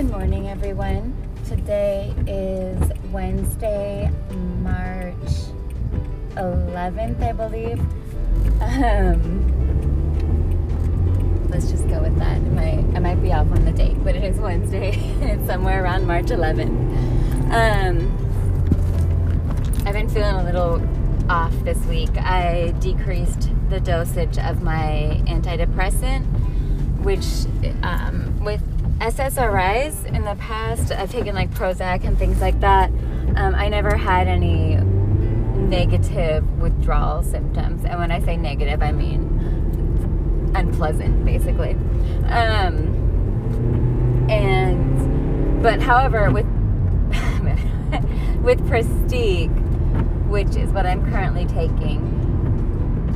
Good morning, everyone. Today is Wednesday, March 11th, I believe. Um, let's just go with that. I might, I might be off on the date, but it is Wednesday. it's somewhere around March 11th. Um, I've been feeling a little off this week. I decreased the dosage of my antidepressant, which um, with SSRIs in the past, I've taken like Prozac and things like that. Um, I never had any negative withdrawal symptoms. And when I say negative, I mean unpleasant, basically. Um, and, but however, with, with Pristiq, which is what I'm currently taking,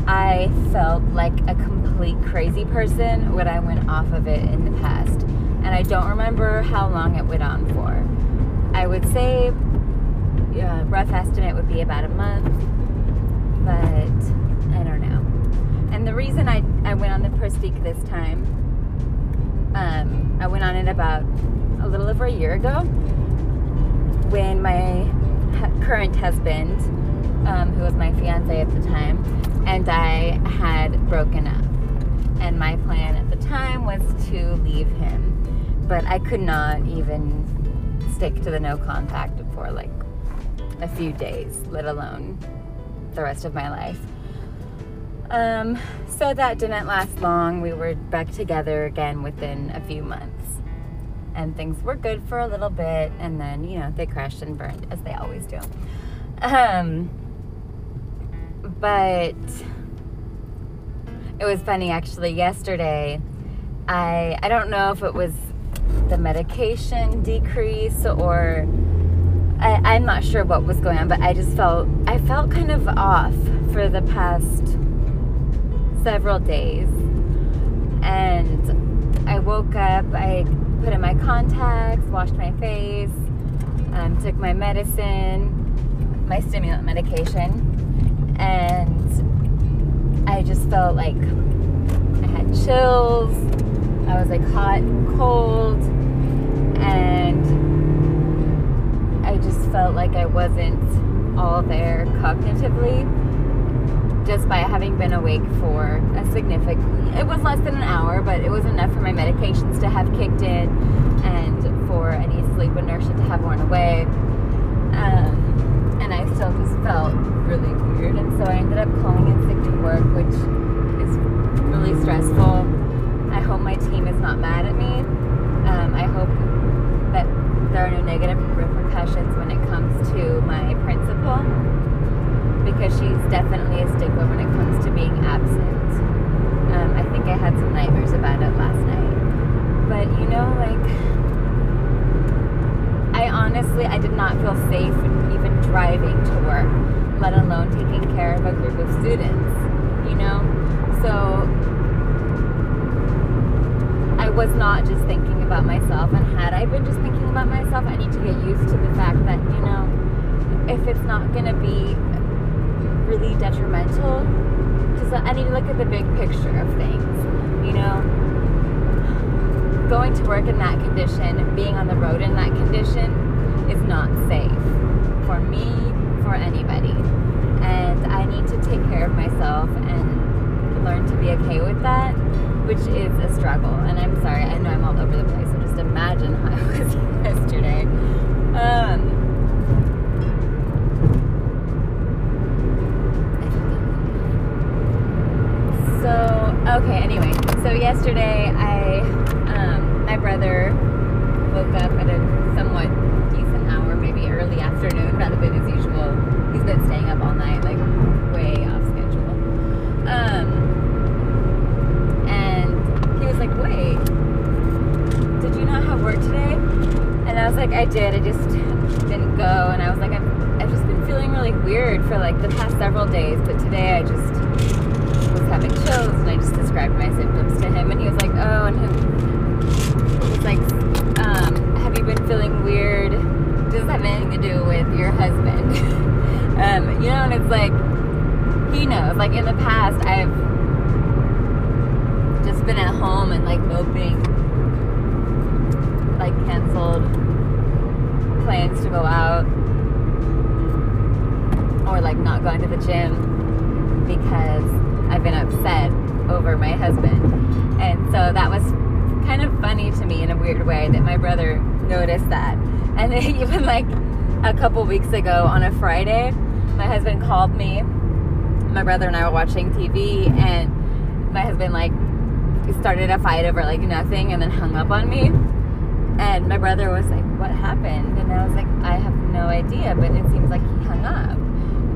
I felt like a complete crazy person when I went off of it in the past and I don't remember how long it went on for. I would say uh, rough estimate would be about a month, but I don't know. And the reason I, I went on the Pristiq this time, um, I went on it about a little over a year ago when my current husband, um, who was my fiance at the time, and I had broken up. And my plan at the time was to leave him but I could not even stick to the no contact for like a few days, let alone the rest of my life. Um, so that didn't last long. We were back together again within a few months. And things were good for a little bit, and then, you know, they crashed and burned, as they always do. Um, but it was funny actually. Yesterday, I I don't know if it was the medication decrease or I, am not sure what was going on, but I just felt I felt kind of off for the past several days. And I woke up, I put in my contacts, washed my face, um, took my medicine, my stimulant medication, and I just felt like I had chills. I was like hot and cold and I just felt like I wasn't all there cognitively just by having been awake for a significant it was less than an hour but it was enough for my medications to have kicked in and for any sleep inertia to have worn away. Um, and I still just felt really weird and so I ended up calling in sick to work which is really stressful I hope my team is not mad at me um, I hope that there are no negative repercussions when it comes to my principal because she's definitely a stickler when it comes to being absent. Um, I think I had some nightmares about it last night. But you know, like, I honestly, I did not feel safe even driving to work, let alone taking care of a group of students, you know? So was not just thinking about myself. And had I been just thinking about myself, I need to get used to the fact that, you know, if it's not going to be really detrimental, because I need to look at the big picture of things, you know. Going to work in that condition, being on the road in that condition, is not safe for me, for anybody. And I need to take care of myself and learn to be okay with that which is a struggle. And I'm sorry, I know I'm all over the place. So just imagine how I was yesterday. Um, so okay. Anyway, so yesterday I, um, my brother woke up at a somewhat decent hour, maybe early afternoon, rather than as usual. He's been staying up all night, like way off schedule. Um, was like, wait, did you not have work today? And I was like, I did. I just didn't go. And I was like, I've, I've just been feeling really weird for like the past several days. But today I just was having chills and I just described my symptoms to him. And he was like, oh, and he was like, um, have you been feeling weird? Does this have anything to do with your husband? um, you know, and it's like, he knows. Like in the past, I've been at home and like moping like canceled plans to go out or like not going to the gym because I've been upset over my husband. And so that was kind of funny to me in a weird way that my brother noticed that. And then even like a couple weeks ago on a Friday, my husband called me. My brother and I were watching TV and my husband like started a fight over like nothing and then hung up on me. And my brother was like, What happened? And I was like, I have no idea, but it seems like he hung up.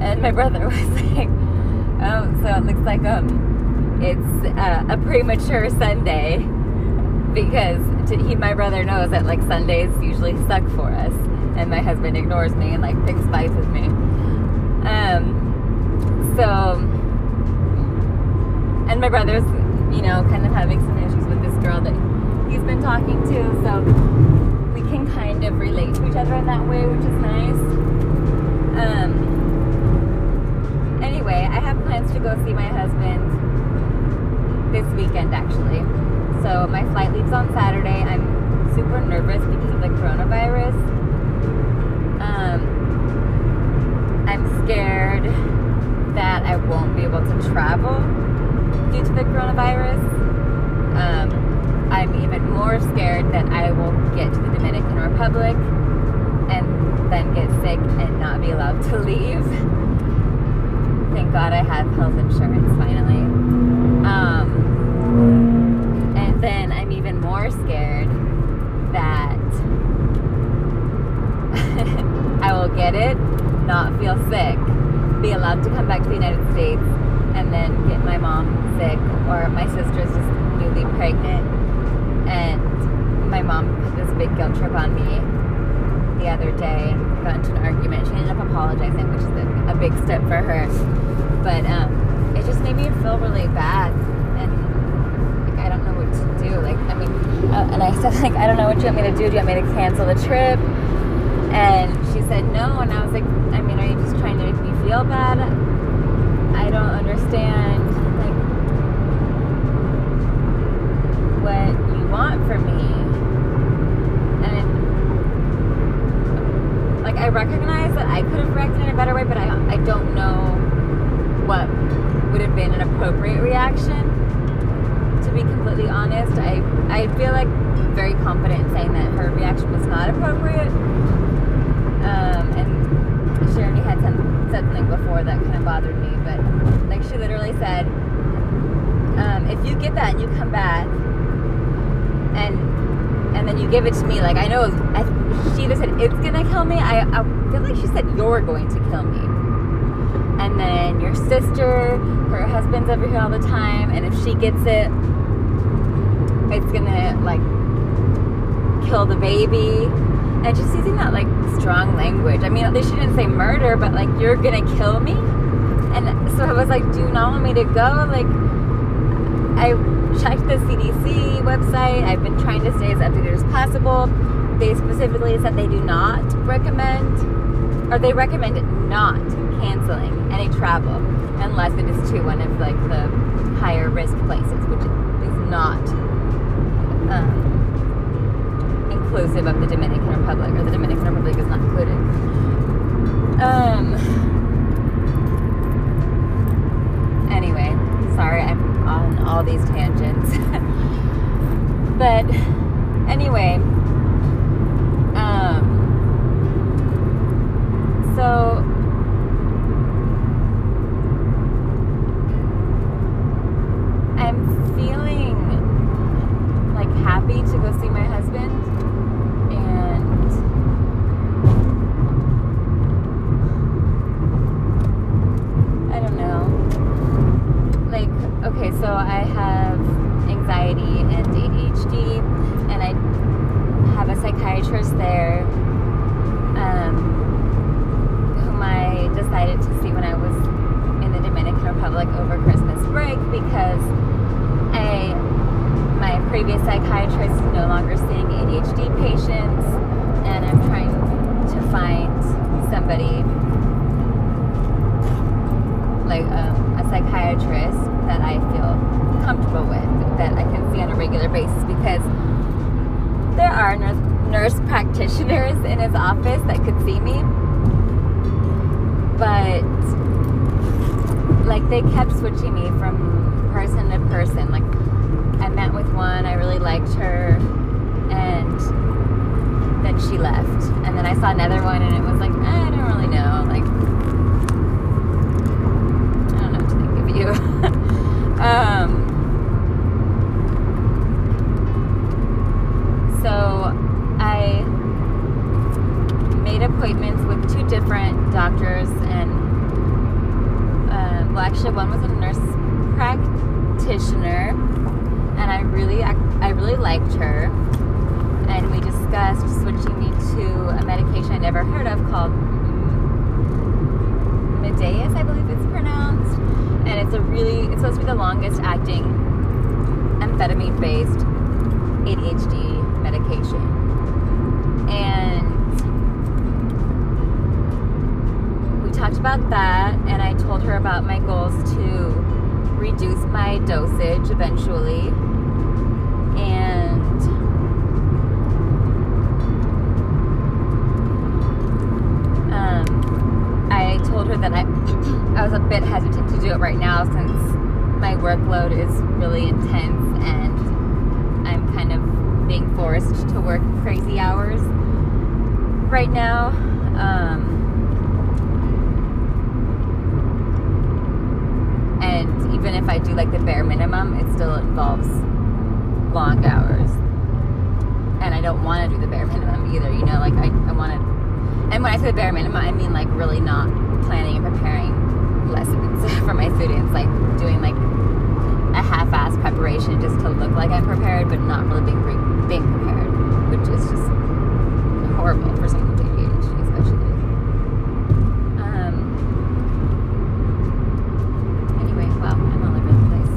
And my brother was like, Oh, so it looks like um it's uh, a premature Sunday because he, my brother knows that like Sundays usually suck for us, and my husband ignores me and like picks fights with me. Um, so, and my brother's, you know, kind of having some issues with this girl that he's been talking to, so we can kind of relate to each other in that way, which is nice. Um, anyway, I have plans to go see my husband this weekend actually. So my flight leaves on Saturday. I'm super nervous because of the coronavirus. Um, I'm scared that I won't be able to travel due to the coronavirus. Um, I'm even more scared that I will get to the Dominican Republic and then get sick and not be allowed to leave. Thank God I have health insurance finally. Um, and then I'm even more scared that Get it, not feel sick, be allowed to come back to the United States, and then get my mom sick, or my sister's just newly pregnant, and my mom put this big guilt trip on me the other day and got into an argument. She ended up apologizing, which is a, a big step for her. But um, it just made me feel really bad, and I don't know what to do. Like, I mean, uh, and I said like, I don't know what you want me to do. Do you want me to cancel the trip? And she said no, and I was like, I mean, are you just trying to make me feel bad? I don't understand like what you want from me. And like I recognize that I could have reacted in a better way, but I I don't know what would have been an appropriate reaction. To be completely honest, I I feel like very confident in saying that her reaction was not appropriate. Um, and she already had some, said something before that kind of bothered me, but like she literally said, um, if you get that and you come back, and and then you give it to me, like I know I, she either said it's gonna kill me. I, I feel like she said you're going to kill me. And then your sister, her husband's over here all the time, and if she gets it, it's gonna like kill the baby. And just using that like strong language. I mean, at least she didn't say murder, but like you're gonna kill me. And so I was like, do you not want me to go? Like, I checked the CDC website. I've been trying to stay as updated as possible. They specifically said they do not recommend, or they recommend not canceling any travel unless it is to one of like the higher risk places, which is not um, inclusive of the Dominican Republic, or the Dominican Republic is not included. Um. Anyway, sorry, I'm on all these tangents. but anyway, um, so I'm feeling like happy to go see my husband and I don't know. Like, okay, so I have anxiety and ADHD, and I have a psychiatrist there um, whom I decided to see when I was in the Dominican Republic over Christmas break because I my previous psychiatrist is no longer seeing ADHD patients, and I'm trying to find somebody like um, a psychiatrist that I feel comfortable with, that I can see on a regular basis because there are nurse, nurse practitioners in his office that could see me. But like they kept switching me from person to person. Like I met with one, I really liked her, and then she left. And then I saw another one, and it was like eh, I don't really know. Like I don't know what to think of you. um, so I made appointments with two different doctors, and uh, well, actually, one was a nurse practitioner, and I really, I really liked her. And we discussed switching me to a medication I never heard of called Mydayis, I believe it's pronounced. And it's a really, it's supposed to be the longest acting amphetamine based ADHD medication. And we talked about that, and I told her about my goals to reduce my dosage eventually. And um, I told her that I, I hesitant to do it right now since my workload is really intense and I'm kind of being forced to work crazy hours right now. Um, and even if I do like the bare minimum, it still involves long hours. And I don't want to do the bare minimum either, you know, like I, I want to. And when I say the bare minimum, I mean like really not planning and preparing lessons for my students, like doing like a half-ass preparation just to look like I'm prepared, but not really being being prepared, which is just horrible for someone with ADHD, especially. Um. Anyway, well, I'm all over the place.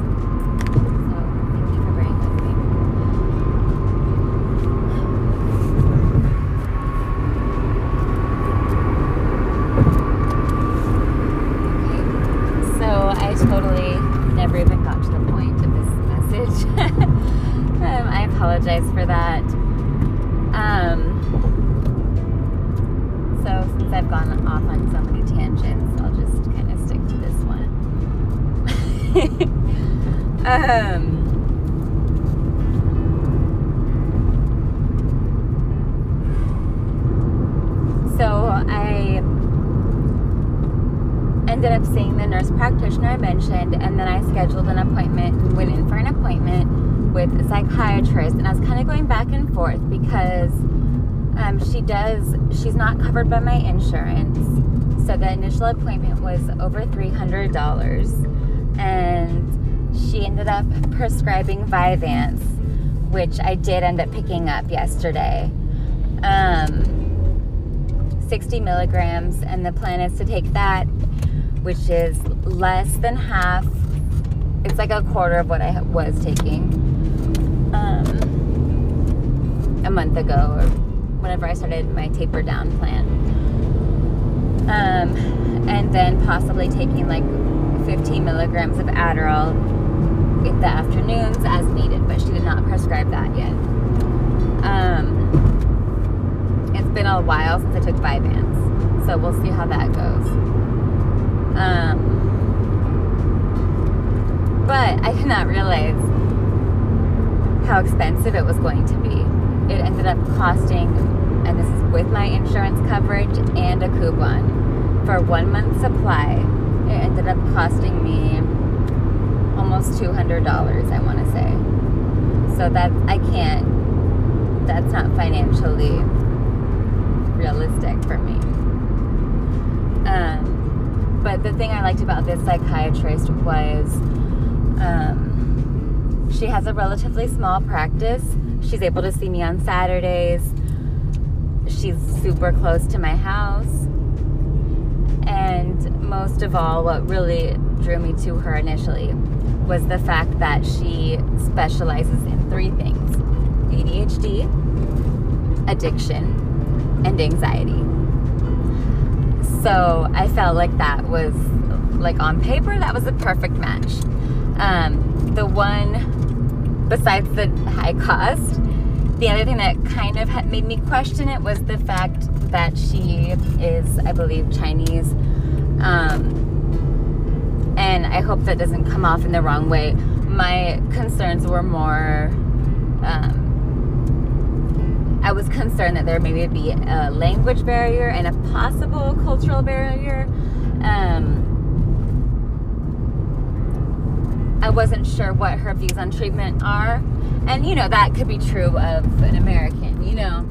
So thank you for bearing with me. Okay, so I totally never even got to the point of this message. um, I apologize for that. Um, so since I've gone off on so many tangents, I'll just kind of stick to this one. um, so I ended up seeing the nurse practitioner I mentioned, and then I scheduled an appointment, and went in for an appointment with a psychiatrist, and I was kind of going back and forth because um, she does, she's not covered by my insurance. So the initial appointment was over $300, and she ended up prescribing Vyvanse, which I did end up picking up yesterday. Um, 60 milligrams, and the plan is to take that which is less than half. It's like a quarter of what I was taking month ago, or whenever I started my taper down plan. Um, and then possibly taking like 15 milligrams of Adderall in the afternoons as needed, but she did not prescribe that yet. Um, it's been a while since I took Vyvanse, so we'll see how that goes. Um, but I did not realize how expensive it was going to be. It ended up costing, and this is with my insurance coverage and a coupon, for one month supply, it ended up costing me almost $200, I want to say. So that I can't, that's not financially realistic for me. Um, but the thing I liked about this psychiatrist was um, she has a relatively small practice. She's able to see me on Saturdays. She's super close to my house. And most of all, what really drew me to her initially was the fact that she specializes in three things ADHD, addiction, and anxiety. So I felt like that was, like on paper, that was a perfect match. Um, the one, besides the high cost, the other thing that kind of made me question it was the fact that she is, I believe, Chinese. Um, and I hope that doesn't come off in the wrong way. My concerns were more. Um, I was concerned that there maybe be a language barrier and a possible cultural barrier. Um, I wasn't sure what her views on treatment are. And, you know, that could be true of an American, you know.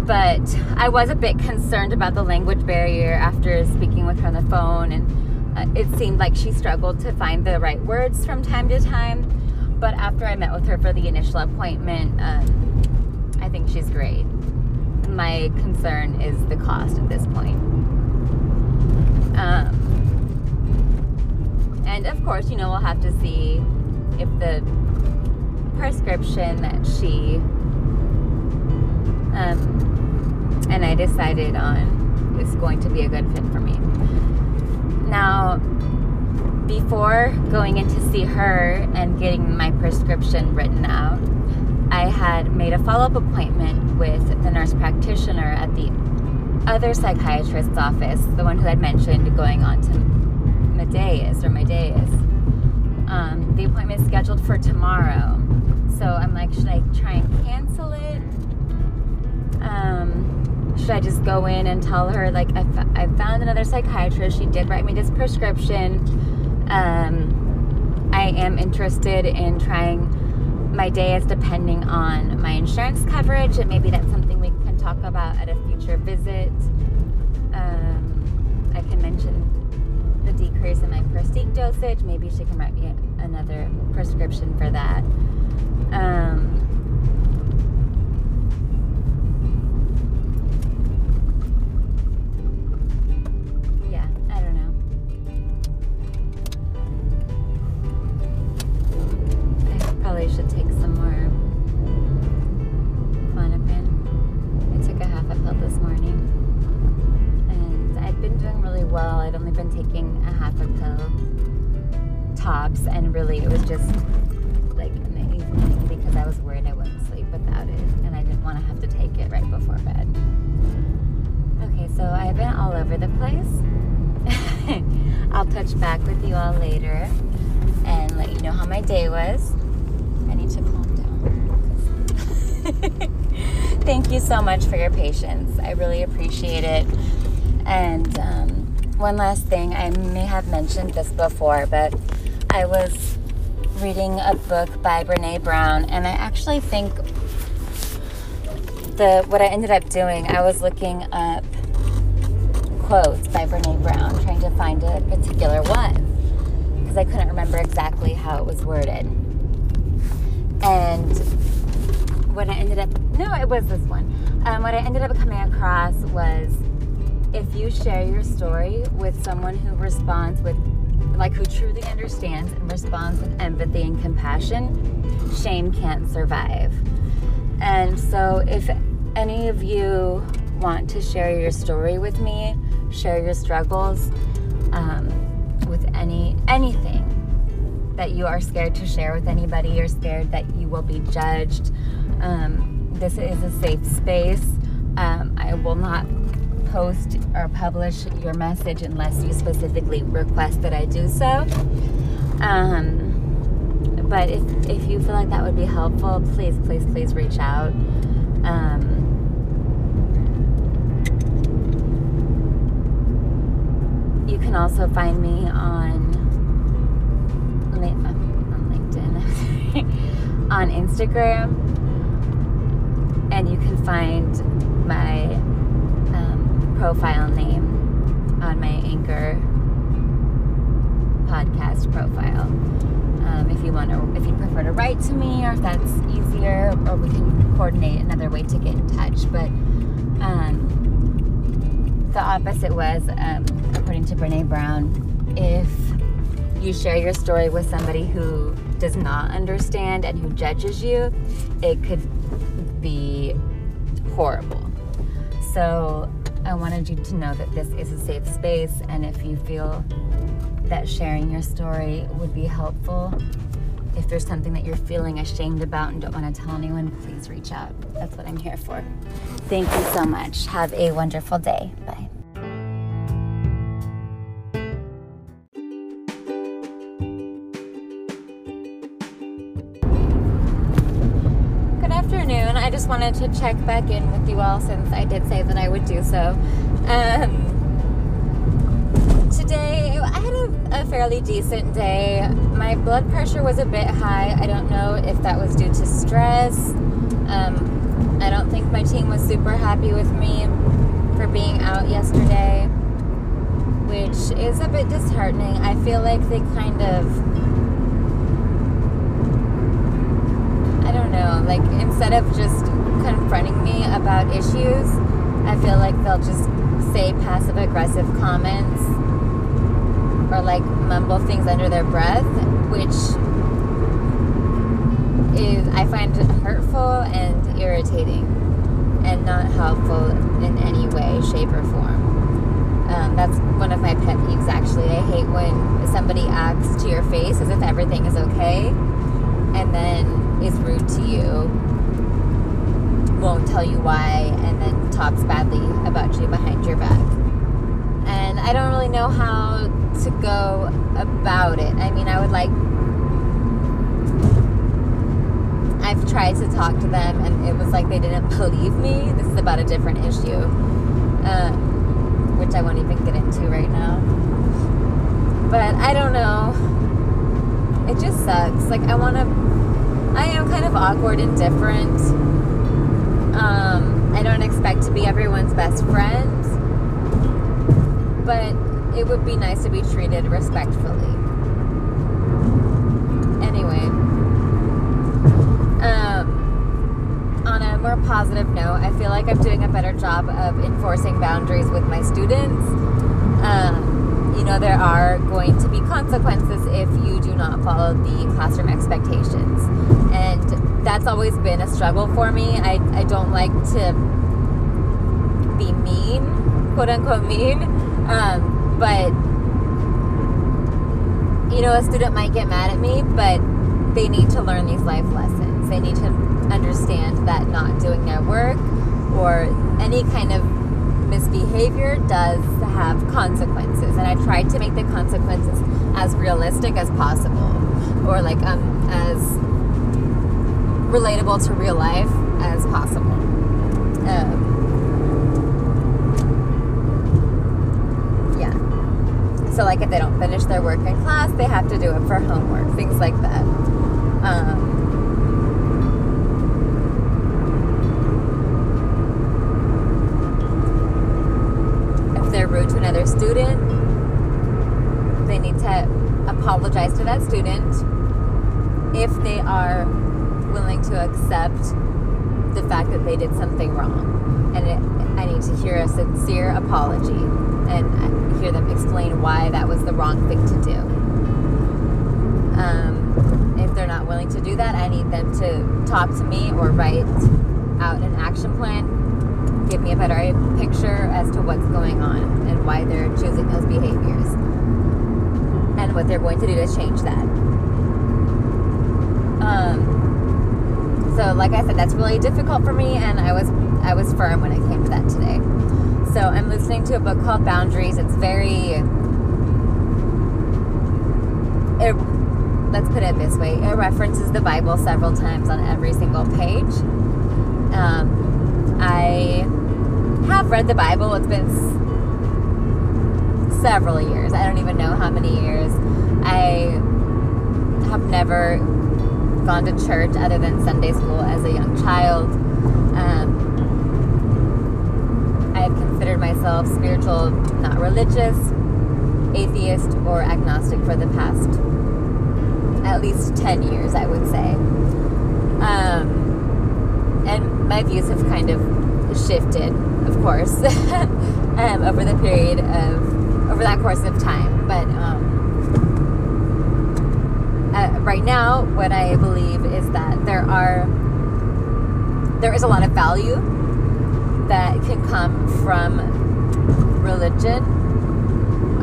But I was a bit concerned about the language barrier after speaking with her on the phone. And uh, it seemed like she struggled to find the right words from time to time but after I met with her for the initial appointment, um, I think she's great. My concern is the cost at this point. Um, and of course, you know, we'll have to see if the prescription that she um, and I decided on is going to be a good fit for me. Now, before going in to see her and getting my prescription written out, I had made a follow up appointment with the nurse practitioner at the other psychiatrist's office, the one who had mentioned going on to Mydayis or Mydayis. Um, the appointment is scheduled for tomorrow. So I'm like, should I try and cancel it? Um, should I just go in and tell her, like, I, f- I found another psychiatrist. She did write me this prescription um, I am interested in trying Mydayis depending on my insurance coverage, and maybe that's something we can talk about at a future visit. Um, I can mention the decrease in my Pristiq dosage. Maybe she can write me another prescription for that. Um, back with you all later and let you know how my day was. I need to calm down. Thank you so much for your patience. I really appreciate it. And um, one last thing, I may have mentioned this before, but I was reading a book by Brene Brown, and I actually think the what I ended up doing, I was looking up quotes by Brene Brown, trying to find a particular one because I couldn't remember exactly how it was worded. And what I ended up, no, it was this one. Um, what I ended up coming across was if you share your story with someone who responds with, like, who truly understands and responds with empathy and compassion, shame can't survive. And so if any of you want to share your story with me, share your struggles um, with any anything that you are scared to share with anybody. You're scared that you will be judged. Um, this is a safe space. Um, I will not post or publish your message unless you specifically request that I do so. Um, but if, if you feel like that would be helpful, please, please, please reach out. Um, can also find me on on LinkedIn, on Instagram, and you can find my um, profile name on my Anchor podcast profile. Um, if you want to, if you prefer to write to me, or if that's easier, or we can coordinate another way to get in touch. But um, the opposite was, um, according to Brene Brown, if you share your story with somebody who does not understand and who judges you, it could be horrible. So I wanted you to know that this is a safe space, and if you feel that sharing your story would be helpful, if there's something that you're feeling ashamed about and don't want to tell anyone, please reach out. That's what I'm here for. Thank you so much. Have a wonderful day. Bye. Wanted to check back in with you all since I did say that I would do so. Um, today, I had a, a fairly decent day. My blood pressure was a bit high. I don't know if that was due to stress. Um, I don't think my team was super happy with me for being out yesterday, which is a bit disheartening. I feel like they kind of I don't like instead of just confronting me about issues, I feel like they'll just say passive aggressive comments or like mumble things under their breath, which is I find hurtful and irritating and not helpful in any way, shape, or form. Um, that's one of my pet peeves actually. I hate when somebody acts to your face as if everything is okay and then is rude to you, won't tell you why, and then talks badly about you behind your back. And I don't really know how to go about it. I mean, I would like. I've tried to talk to them, and it was like they didn't believe me. This is about a different issue, uh, which I won't even get into right now. But I don't know. It just sucks. Like, I want to. I am kind of awkward and different. Um, I don't expect to be everyone's best friend but it would be nice to be treated respectfully. Anyway, um, on a more positive note, I feel like I'm doing a better job of enforcing boundaries with my students. Um, you know, there are going to be consequences if you do not follow the classroom expectations. And that's always been a struggle for me. I, I don't like to be mean, quote unquote mean. Um, but you know, a student might get mad at me, but they need to learn these life lessons. They need to understand that not doing their work or any kind of misbehavior does have consequences. And I tried to make the consequences as realistic as possible or like um, as relatable to real life as possible. Um, So, like, if they don't finish their work in class, they have to do it for homework, things like that. Um, if they're rude to another student, they need to apologize to that student. If they are willing to accept the fact that they did something wrong, and it, I need to hear a sincere apology and hear them explain why that was the wrong thing to do. Um, if they're not willing to do that, I need them to talk to me or write out an action plan, give me a better picture as to what's going on and why they're choosing those behaviors and what they're going to do to change that. Um, so, like I said, that's really difficult for me, and I was I was firm when it came to that today. So I'm listening to a book called Boundaries. It's very. It, let's put it this way it references the Bible several times on every single page. Um, I have read the Bible, it's been several years. I don't even know how many years. I have never gone to church other than Sunday school as a young child. Um, I've considered myself spiritual, not religious, atheist, or agnostic for the past at least 10 years, I would say. Um, and my views have kind of shifted, of course, um, over the period of, over that course of time. But um, uh, right now, what I believe is that there are, there is a lot of value that can come from religion.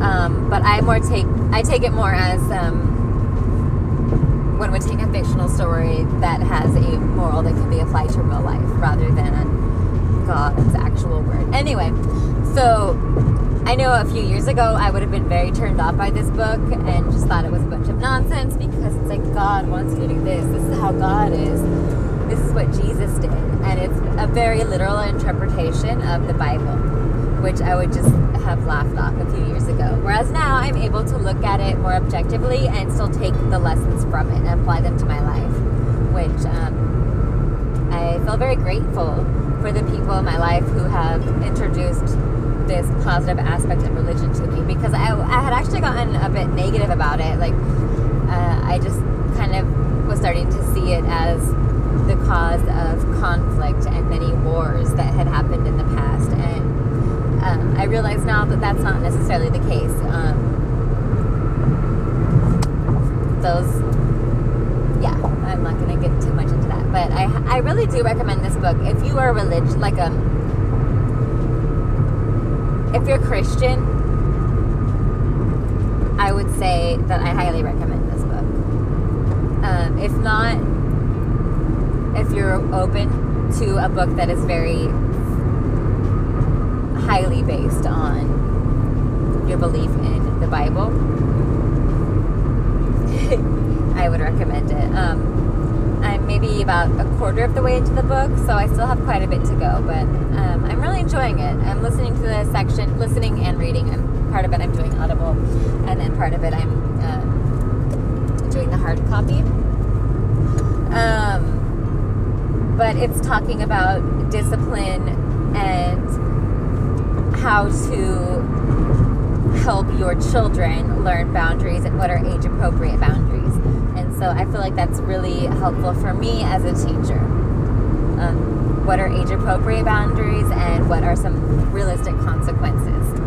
Um, but I more take I take it more as um, when we take a fictional story that has a moral that can be applied to real life rather than God's actual word. Anyway, so I know a few years ago I would have been very turned off by this book and just thought it was a bunch of nonsense because it's like God wants you to do this. This is how God is. This is what Jesus did. And it's a very literal interpretation of the Bible, which I would just have laughed off a few years ago. Whereas now I'm able to look at it more objectively and still take the lessons from it and apply them to my life, which um, I feel very grateful for the people in my life who have introduced this positive aspect of religion to me because I, I had actually gotten a bit negative about it. Like, uh, I just kind of was starting to see it as the cause of conflict and many wars that had happened in the past. And um, I realize now that that's not necessarily the case. Um, those, yeah, I'm not going to get too much into that. But I, I really do recommend this book. If you are religious, like a um, if you're Christian, I would say that I highly recommend this book. Um, if not, if you're open to a book that is very highly based on your belief in the Bible, I would recommend it. Um, I'm maybe about a quarter of the way into the book, so I still have quite a bit to go, but um, I'm really enjoying it. I'm listening to the section, listening and reading. I'm, part of it I'm doing Audible, and then part of it I'm uh, doing the hard copy. Um, but it's talking about discipline and how to help your children learn boundaries and what are age appropriate boundaries. And so I feel like that's really helpful for me as a teacher. Um, what are age appropriate boundaries and what are some realistic consequences?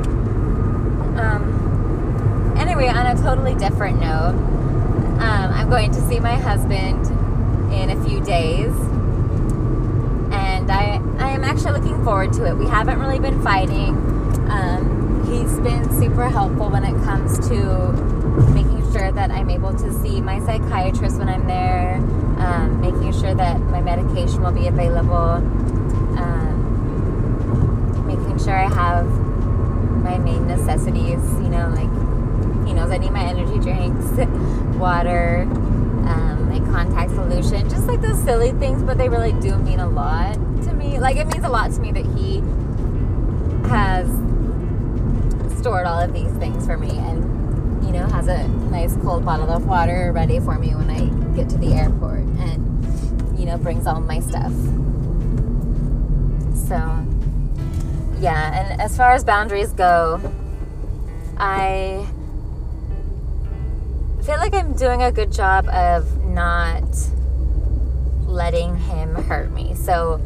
Um, anyway, on a totally different note, um, I'm going to see my husband in a few days. And I, I am actually looking forward to it. We haven't really been fighting. Um, he's been super helpful when it comes to making sure that I'm able to see my psychiatrist when I'm there, um, making sure that my medication will be available, um, making sure I have my main necessities, you know, like he knows I need my energy drinks, water, um, my contact solution, just like those silly things, but they really do mean a lot to me. Like it means a lot to me that he has stored all of these things for me and you know, has a nice cold bottle of water ready for me when I get to the airport know, brings all my stuff. So, yeah, and as far as boundaries go, I feel like I'm doing a good job of not letting him hurt me. So,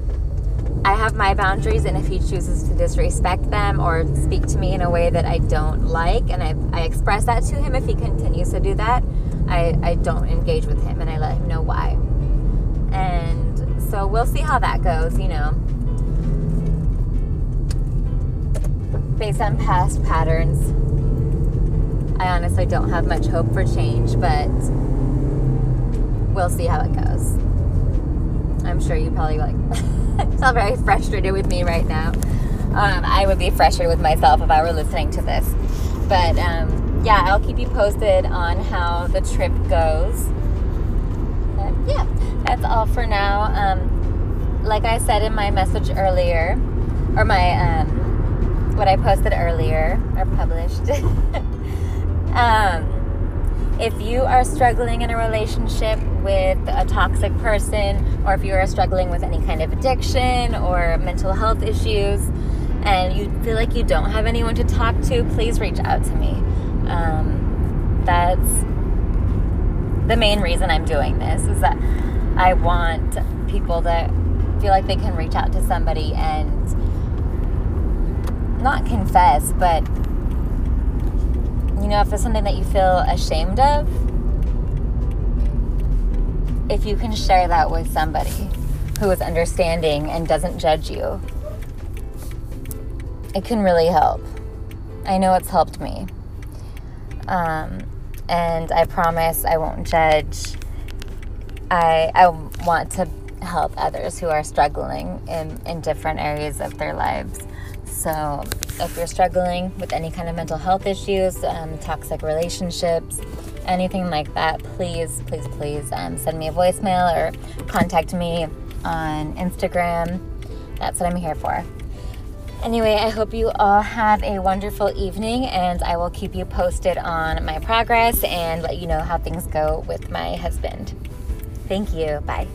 I have my boundaries, and if he chooses to disrespect them or speak to me in a way that I don't like, and I, I express that to him, if he continues to do that, I, I don't engage with him and I let him know why. And so we'll see how that goes, you know. Based on past patterns, I honestly don't have much hope for change, but we'll see how it goes. I'm sure you probably like. feel very frustrated with me right now. Um, I would be frustrated with myself if I were listening to this. But um, yeah, I'll keep you posted on how the trip goes. Yeah, that's all for now. Um, like I said in my message earlier, or my um, what I posted earlier or published. um, if you are struggling in a relationship with a toxic person, or if you are struggling with any kind of addiction or mental health issues, and you feel like you don't have anyone to talk to, please reach out to me. Um, that's the main reason I'm doing this is that I want people to feel like they can reach out to somebody and not confess, but you know, if it's something that you feel ashamed of, if you can share that with somebody who is understanding and doesn't judge you, it can really help. I know it's helped me. Um, and I promise I won't judge I, I want to help others who are struggling in, in different areas of their lives. So, if you're struggling with any kind of mental health issues, um, toxic relationships, anything like that, please, please, please um, send me a voicemail or contact me on Instagram. That's what I'm here for. Anyway, I hope you all have a wonderful evening, and I will keep you posted on my progress and let you know how things go with my husband. Thank you. Bye.